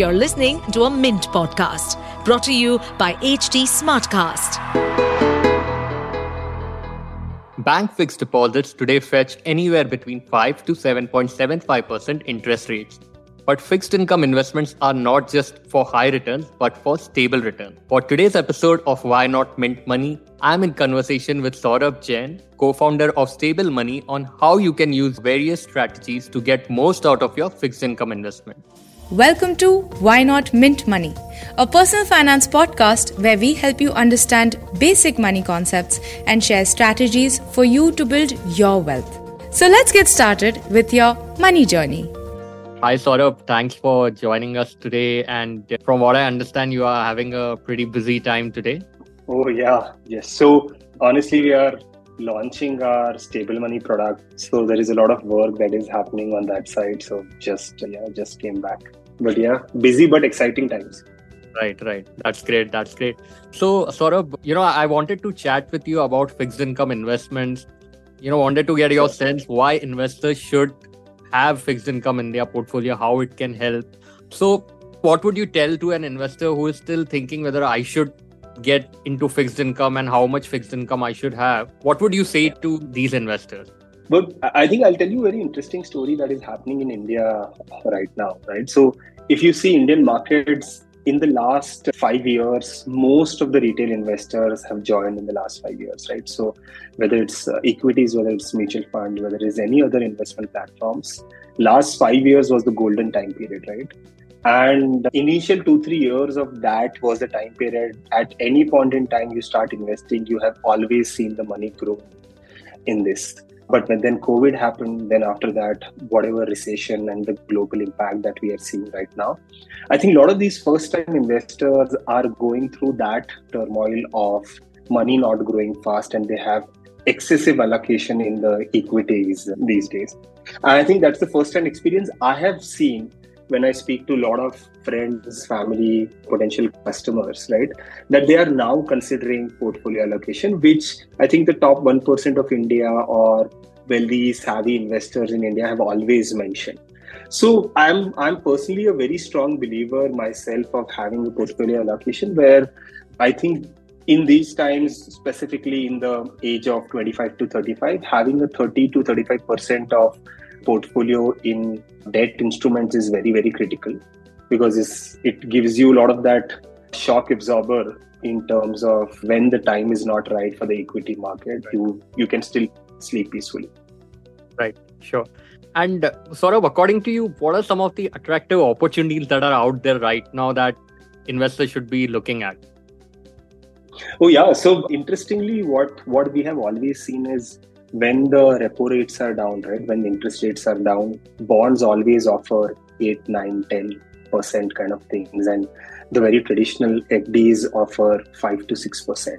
You're listening to a Mint podcast brought to you by HT Smartcast. Bank fixed deposits today fetch anywhere between 5 to 7.75% interest rates. But fixed income investments are not just for high returns, but for stable return. For today's episode of Why Not Mint Money, I'm in conversation with Saurabh Jain, co-founder of Stable Money, on how you can use various strategies to get most out of your fixed income investment. Welcome to Why Not Mint Money, a personal finance podcast where we help you understand basic money concepts and share strategies for you to build your wealth. So let's get started with your money journey. Hi, Saurabh. Thanks for joining us today. And from what I understand, you are having a pretty busy time today. Oh, yeah. Yes. So, honestly, we are launching our stable money product. So, there is a lot of work that is happening on that side. So, just, yeah, just came back. But yeah, busy but exciting times. Right, right. That's great. That's great. So, Saurabh, you know, I wanted to chat with you about fixed income investments. You know, wanted to get your sense why investors should have fixed income in their portfolio, how it can help. So, what would you tell to an investor who is still thinking whether I should get into fixed income and how much fixed income I should have? What would you say to these investors? But I think I'll tell you a very interesting story that is happening in India right now, right? So, if you see Indian markets in the last five years, most of the retail investors have joined in the last five years, right? So, whether it's uh, equities, whether it's mutual fund, whether it's any other investment platforms, last five years was the golden time period, right? And initial two, three years of that was the time period. At any point in time you start investing, you have always seen the money grow in this. But then COVID happened, then after that, whatever recession and the global impact that we are seeing right now, I think a lot of these first time investors are going through that turmoil of money not growing fast and they have excessive allocation in the equities these days. And I think that's the first time experience I have seen when I speak to a lot of friends, family, potential customers, right, that they are now considering portfolio allocation, which I think the top 1% of India or wealthy, savvy investors in India have always mentioned. So I'm I'm personally a very strong believer myself of having a portfolio allocation where I think in these times, specifically in the age of 25 to 35, having a 30 to 35 percent of portfolio in debt instruments is very very critical because it gives you a lot of that shock absorber in terms of when the time is not right for the equity market you you can still sleep peacefully right sure and uh, of according to you what are some of the attractive opportunities that are out there right now that investors should be looking at oh yeah so interestingly what what we have always seen is when the repo rates are down, right, when the interest rates are down, bonds always offer 8, 9, 10% kind of things. And the very traditional FDs offer 5 to 6%.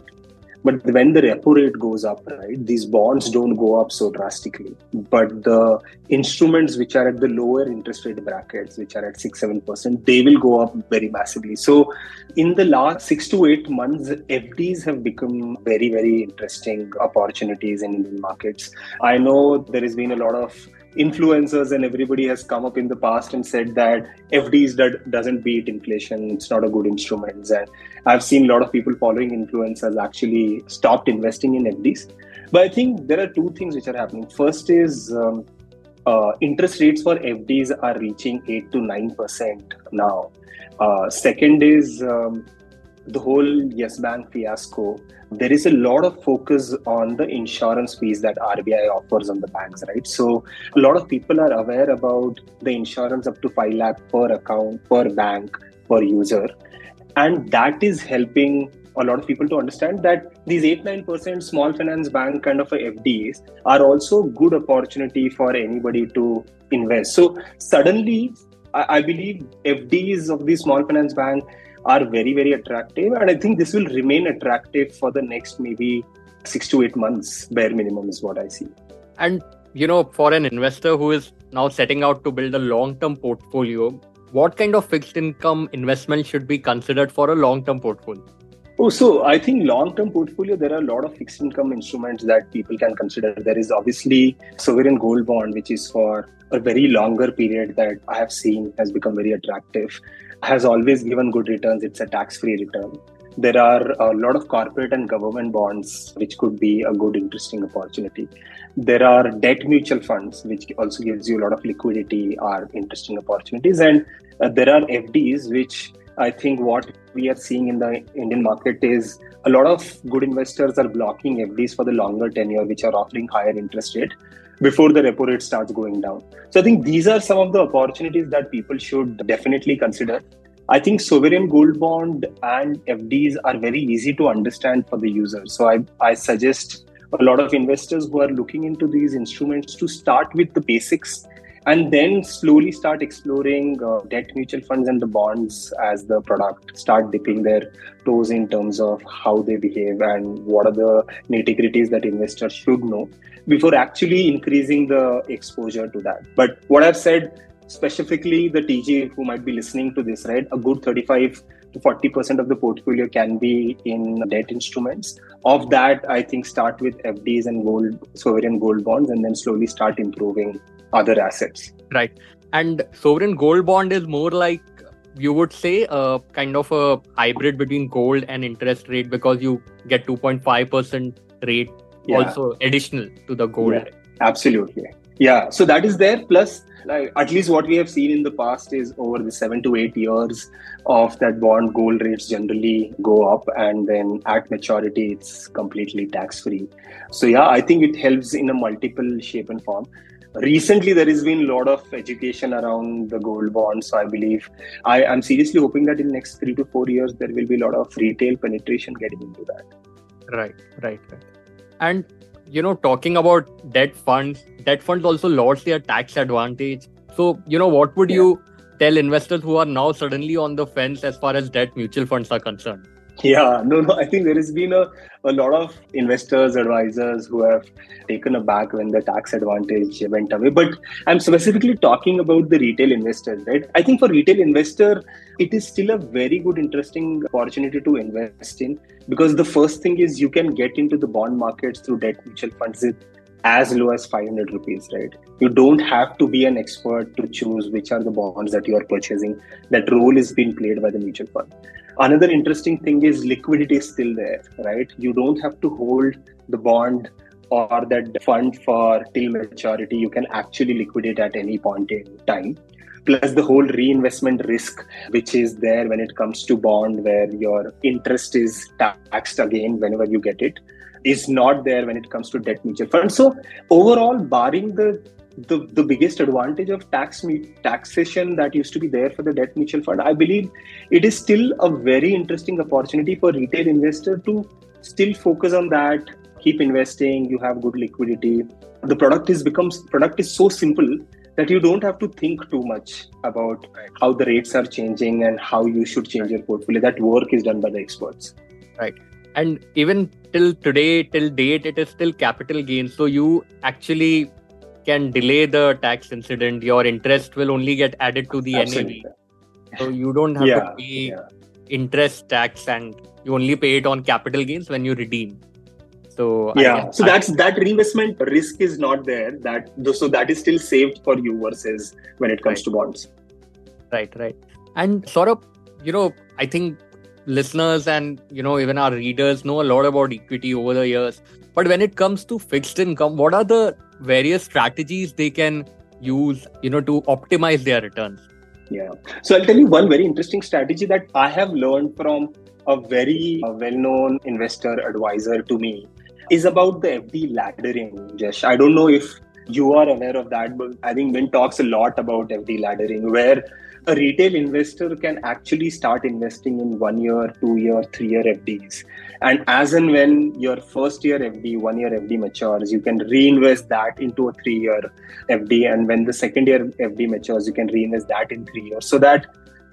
But when the repo rate goes up, right, these bonds don't go up so drastically. But the instruments which are at the lower interest rate brackets, which are at 6 7%, they will go up very massively. So, in the last six to eight months, FDs have become very, very interesting opportunities in Indian markets. I know there has been a lot of influencers and everybody has come up in the past and said that FDs doesn't beat inflation. It's not a good instrument. And I've seen a lot of people following influencers actually stopped investing in FDs. But I think there are two things which are happening. First is um, uh, interest rates for FDs are reaching 8 to 9% now. Uh, second is um, the whole Yes Bank fiasco, there is a lot of focus on the insurance fees that RBI offers on the banks, right? So a lot of people are aware about the insurance up to 5 lakh per account, per bank, per user. And that is helping a lot of people to understand that these 8 9% small finance bank kind of FDs are also good opportunity for anybody to invest. So suddenly, I, I believe FDs of the small finance bank are very, very attractive. And I think this will remain attractive for the next maybe six to eight months, bare minimum is what I see. And, you know, for an investor who is now setting out to build a long term portfolio, what kind of fixed income investment should be considered for a long term portfolio? Oh, so I think long-term portfolio, there are a lot of fixed income instruments that people can consider. There is obviously sovereign gold bond, which is for a very longer period that I have seen has become very attractive. Has always given good returns. It's a tax free return. There are a lot of corporate and government bonds, which could be a good, interesting opportunity. There are debt mutual funds, which also gives you a lot of liquidity, are interesting opportunities. And uh, there are FDs, which I think what we are seeing in the Indian market is a lot of good investors are blocking FDs for the longer tenure, which are offering higher interest rate before the repo rate starts going down. So I think these are some of the opportunities that people should definitely consider. I think sovereign gold bond and FDs are very easy to understand for the user. So I, I suggest a lot of investors who are looking into these instruments to start with the basics and then slowly start exploring uh, debt mutual funds and the bonds as the product start dipping their toes in terms of how they behave and what are the nitty gritties that investors should know before actually increasing the exposure to that. But what i've said specifically the tg who might be listening to this right a good 35 to 40% of the portfolio can be in debt instruments. Of that i think start with fds and gold sovereign gold bonds and then slowly start improving other assets. Right. And sovereign gold bond is more like you would say a kind of a hybrid between gold and interest rate because you get 2.5% rate yeah. also additional to the gold. Yeah, absolutely. Yeah. So that is there. Plus, like at least what we have seen in the past is over the seven to eight years of that bond gold rates generally go up and then at maturity it's completely tax free so yeah i think it helps in a multiple shape and form recently there has been a lot of education around the gold bonds so i believe i am seriously hoping that in the next three to four years there will be a lot of retail penetration getting into that right right right and you know talking about debt funds debt funds also lost their tax advantage so you know what would yeah. you tell investors who are now suddenly on the fence as far as debt mutual funds are concerned yeah, no, no. I think there has been a, a lot of investors, advisors who have taken aback when the tax advantage went away. But I'm specifically talking about the retail investors, right? I think for retail investor, it is still a very good, interesting opportunity to invest in because the first thing is you can get into the bond markets through debt mutual funds as low as 500 rupees, right? You don't have to be an expert to choose which are the bonds that you are purchasing. That role is being played by the mutual fund. Another interesting thing is liquidity is still there, right? You don't have to hold the bond or that fund for till maturity. You can actually liquidate at any point in time plus the whole reinvestment risk which is there when it comes to bond where your interest is taxed again whenever you get it is not there when it comes to debt mutual funds. So overall, barring the the, the biggest advantage of tax taxation that used to be there for the debt mutual fund, I believe it is still a very interesting opportunity for retail investor to still focus on that, keep investing. You have good liquidity. The product is becomes product is so simple that you don't have to think too much about how the rates are changing and how you should change your portfolio. That work is done by the experts. Right and even till today till date it is still capital gain. So you actually can delay the tax incident. Your interest will only get added to the Absolutely. NAV so you don't have yeah, to pay yeah. interest tax and you only pay it on capital gains when you redeem. So yeah. so that's that reinvestment risk is not there. That so that is still saved for you versus when it comes right. to bonds. Right right. And sort of you know i think listeners and you know even our readers know a lot about equity over the years. But when it comes to fixed income what are the various strategies they can use you know to optimize their returns? Yeah. So i'll tell you one very interesting strategy that i have learned from a very well-known investor advisor to me is about the fd laddering Jash. i don't know if you are aware of that but i think Mint talks a lot about fd laddering where a retail investor can actually start investing in one year, two year, three year FDs. And as and when your first year FD, one year FD matures, you can reinvest that into a three year FD. And when the second year FD matures, you can reinvest that in three years. So that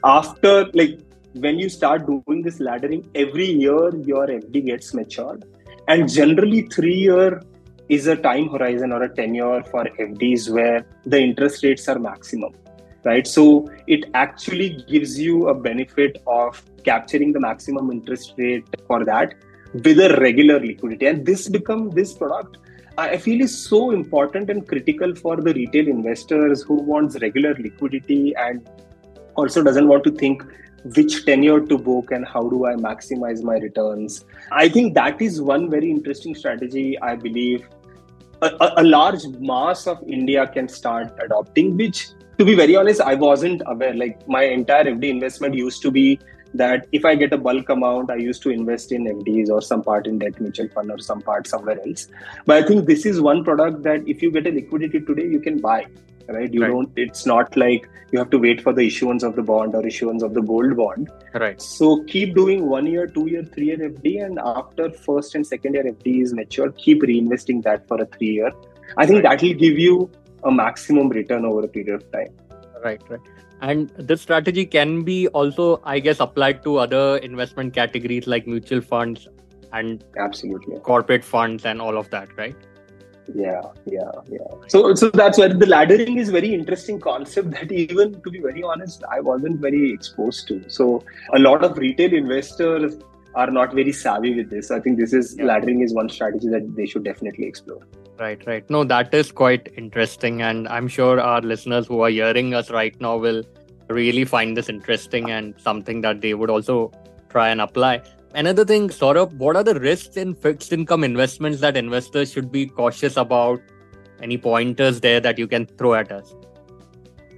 after, like, when you start doing this laddering, every year your FD gets matured. And generally, three year is a time horizon or a tenure for FDs where the interest rates are maximum right? So it actually gives you a benefit of capturing the maximum interest rate for that with a regular liquidity. And this become this product I feel is so important and critical for the retail investors who wants regular liquidity and also doesn't want to think which tenure to book and how do I maximize my returns. I think that is one very interesting strategy. I believe a, a, large mass of India can start adopting, which to be very honest, I wasn't aware. Like my entire FD investment used to be that if I get a bulk amount, I used to invest in FDs or some part in debt mutual fund or some part somewhere else. But I think this is one product that if you get a liquidity today, you can buy. Right? You right. don't. It's not like you have to wait for the issuance of the bond or issuance of the gold bond. Right. So keep doing one year, two year, three year FD, and after first and second year FD is mature, keep reinvesting that for a three year. I think right. that will give you a maximum return over a period of time. Right. Right and this strategy can be also i guess applied to other investment categories like mutual funds and absolutely corporate funds and all of that right yeah yeah yeah so so that's where the laddering is very interesting concept that even to be very honest i wasn't very exposed to so a lot of retail investors are not very savvy with this i think this is yeah. laddering is one strategy that they should definitely explore Right, right. No, that is quite interesting. And I'm sure our listeners who are hearing us right now will really find this interesting and something that they would also try and apply. Another thing, Saurabh, what are the risks in fixed income investments that investors should be cautious about? Any pointers there that you can throw at us?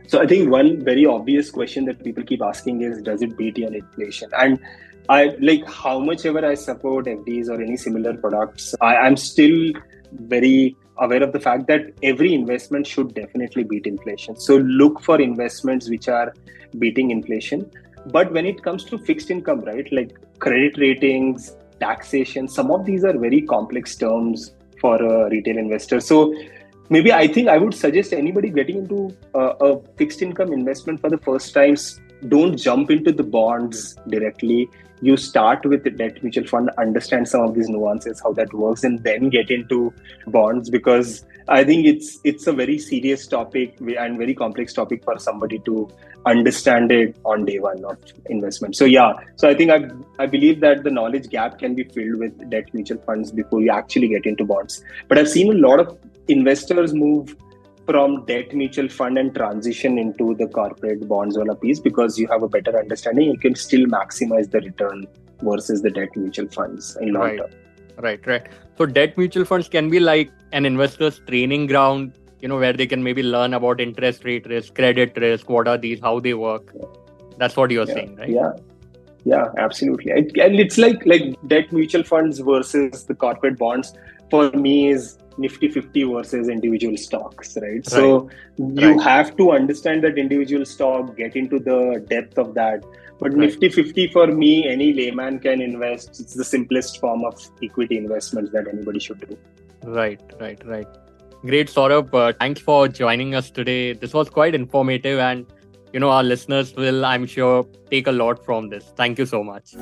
So I think one very obvious question that people keep asking is, does it beat your inflation? And I like how much ever I support FDs or any similar products, I, I'm still very aware of the fact that every investment should definitely beat inflation. So look for investments which are beating inflation. But when it comes to fixed income, right, like credit ratings, taxation, some of these are very complex terms for a retail investor. So maybe I think I would suggest anybody getting into a, fixed income investment for the first time, don't jump into the bonds directly you start with the debt mutual fund understand some of these nuances how that works and then get into bonds because i think it's it's a very serious topic and very complex topic for somebody to understand it on day one of investment. So yeah. So i think i i believe that the knowledge gap can be filled with debt mutual funds before you actually get into bonds. But i've seen a lot of investors move from debt mutual fund and transition into the corporate bonds on a piece because you have a better understanding you can still maximize the return versus the debt mutual funds in long right. term. Right right. So debt mutual funds can be like an investor's training ground you know where they can maybe learn about interest rate risk credit risk what are these how they work. That's what you're yeah. saying right? Yeah. Yeah absolutely. And it's like like debt mutual funds versus the corporate bonds for me is nifty 50 versus individual stocks right, right. so you right. have to understand that individual stock get into the depth of that. But right. nifty 50 for me any layman can invest. It's the simplest form of equity investments that anybody should do. Right right right. Great Saurabh. Uh, thanks for joining us today. This was quite informative and you know our listeners will i'm sure take a lot from this. Thank you so much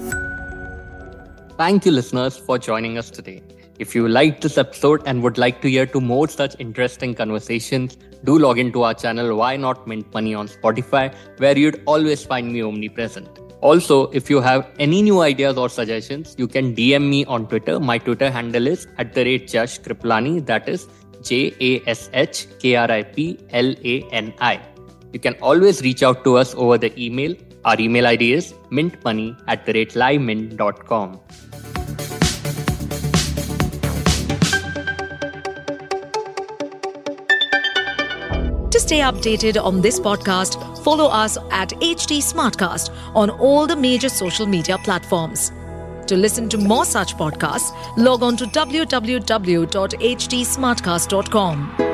thank you listeners for joining us today if you liked this episode and would like to hear to more such interesting conversations, do log into our channel Why Not Mint Money on Spotify, where you'd always find me omnipresent. Also, if you have any new ideas or suggestions, you can DM me on Twitter. My Twitter handle is at the rate Jash Kriplani, that is J A S H K R I P L A N I. You can always reach out to us over the email. Our email ID is mintmoney at the rate. To stay updated on this podcast, follow us at HT Smartcast on all the major social media platforms. To listen to more such podcasts, log on to www.htsmartcast.com.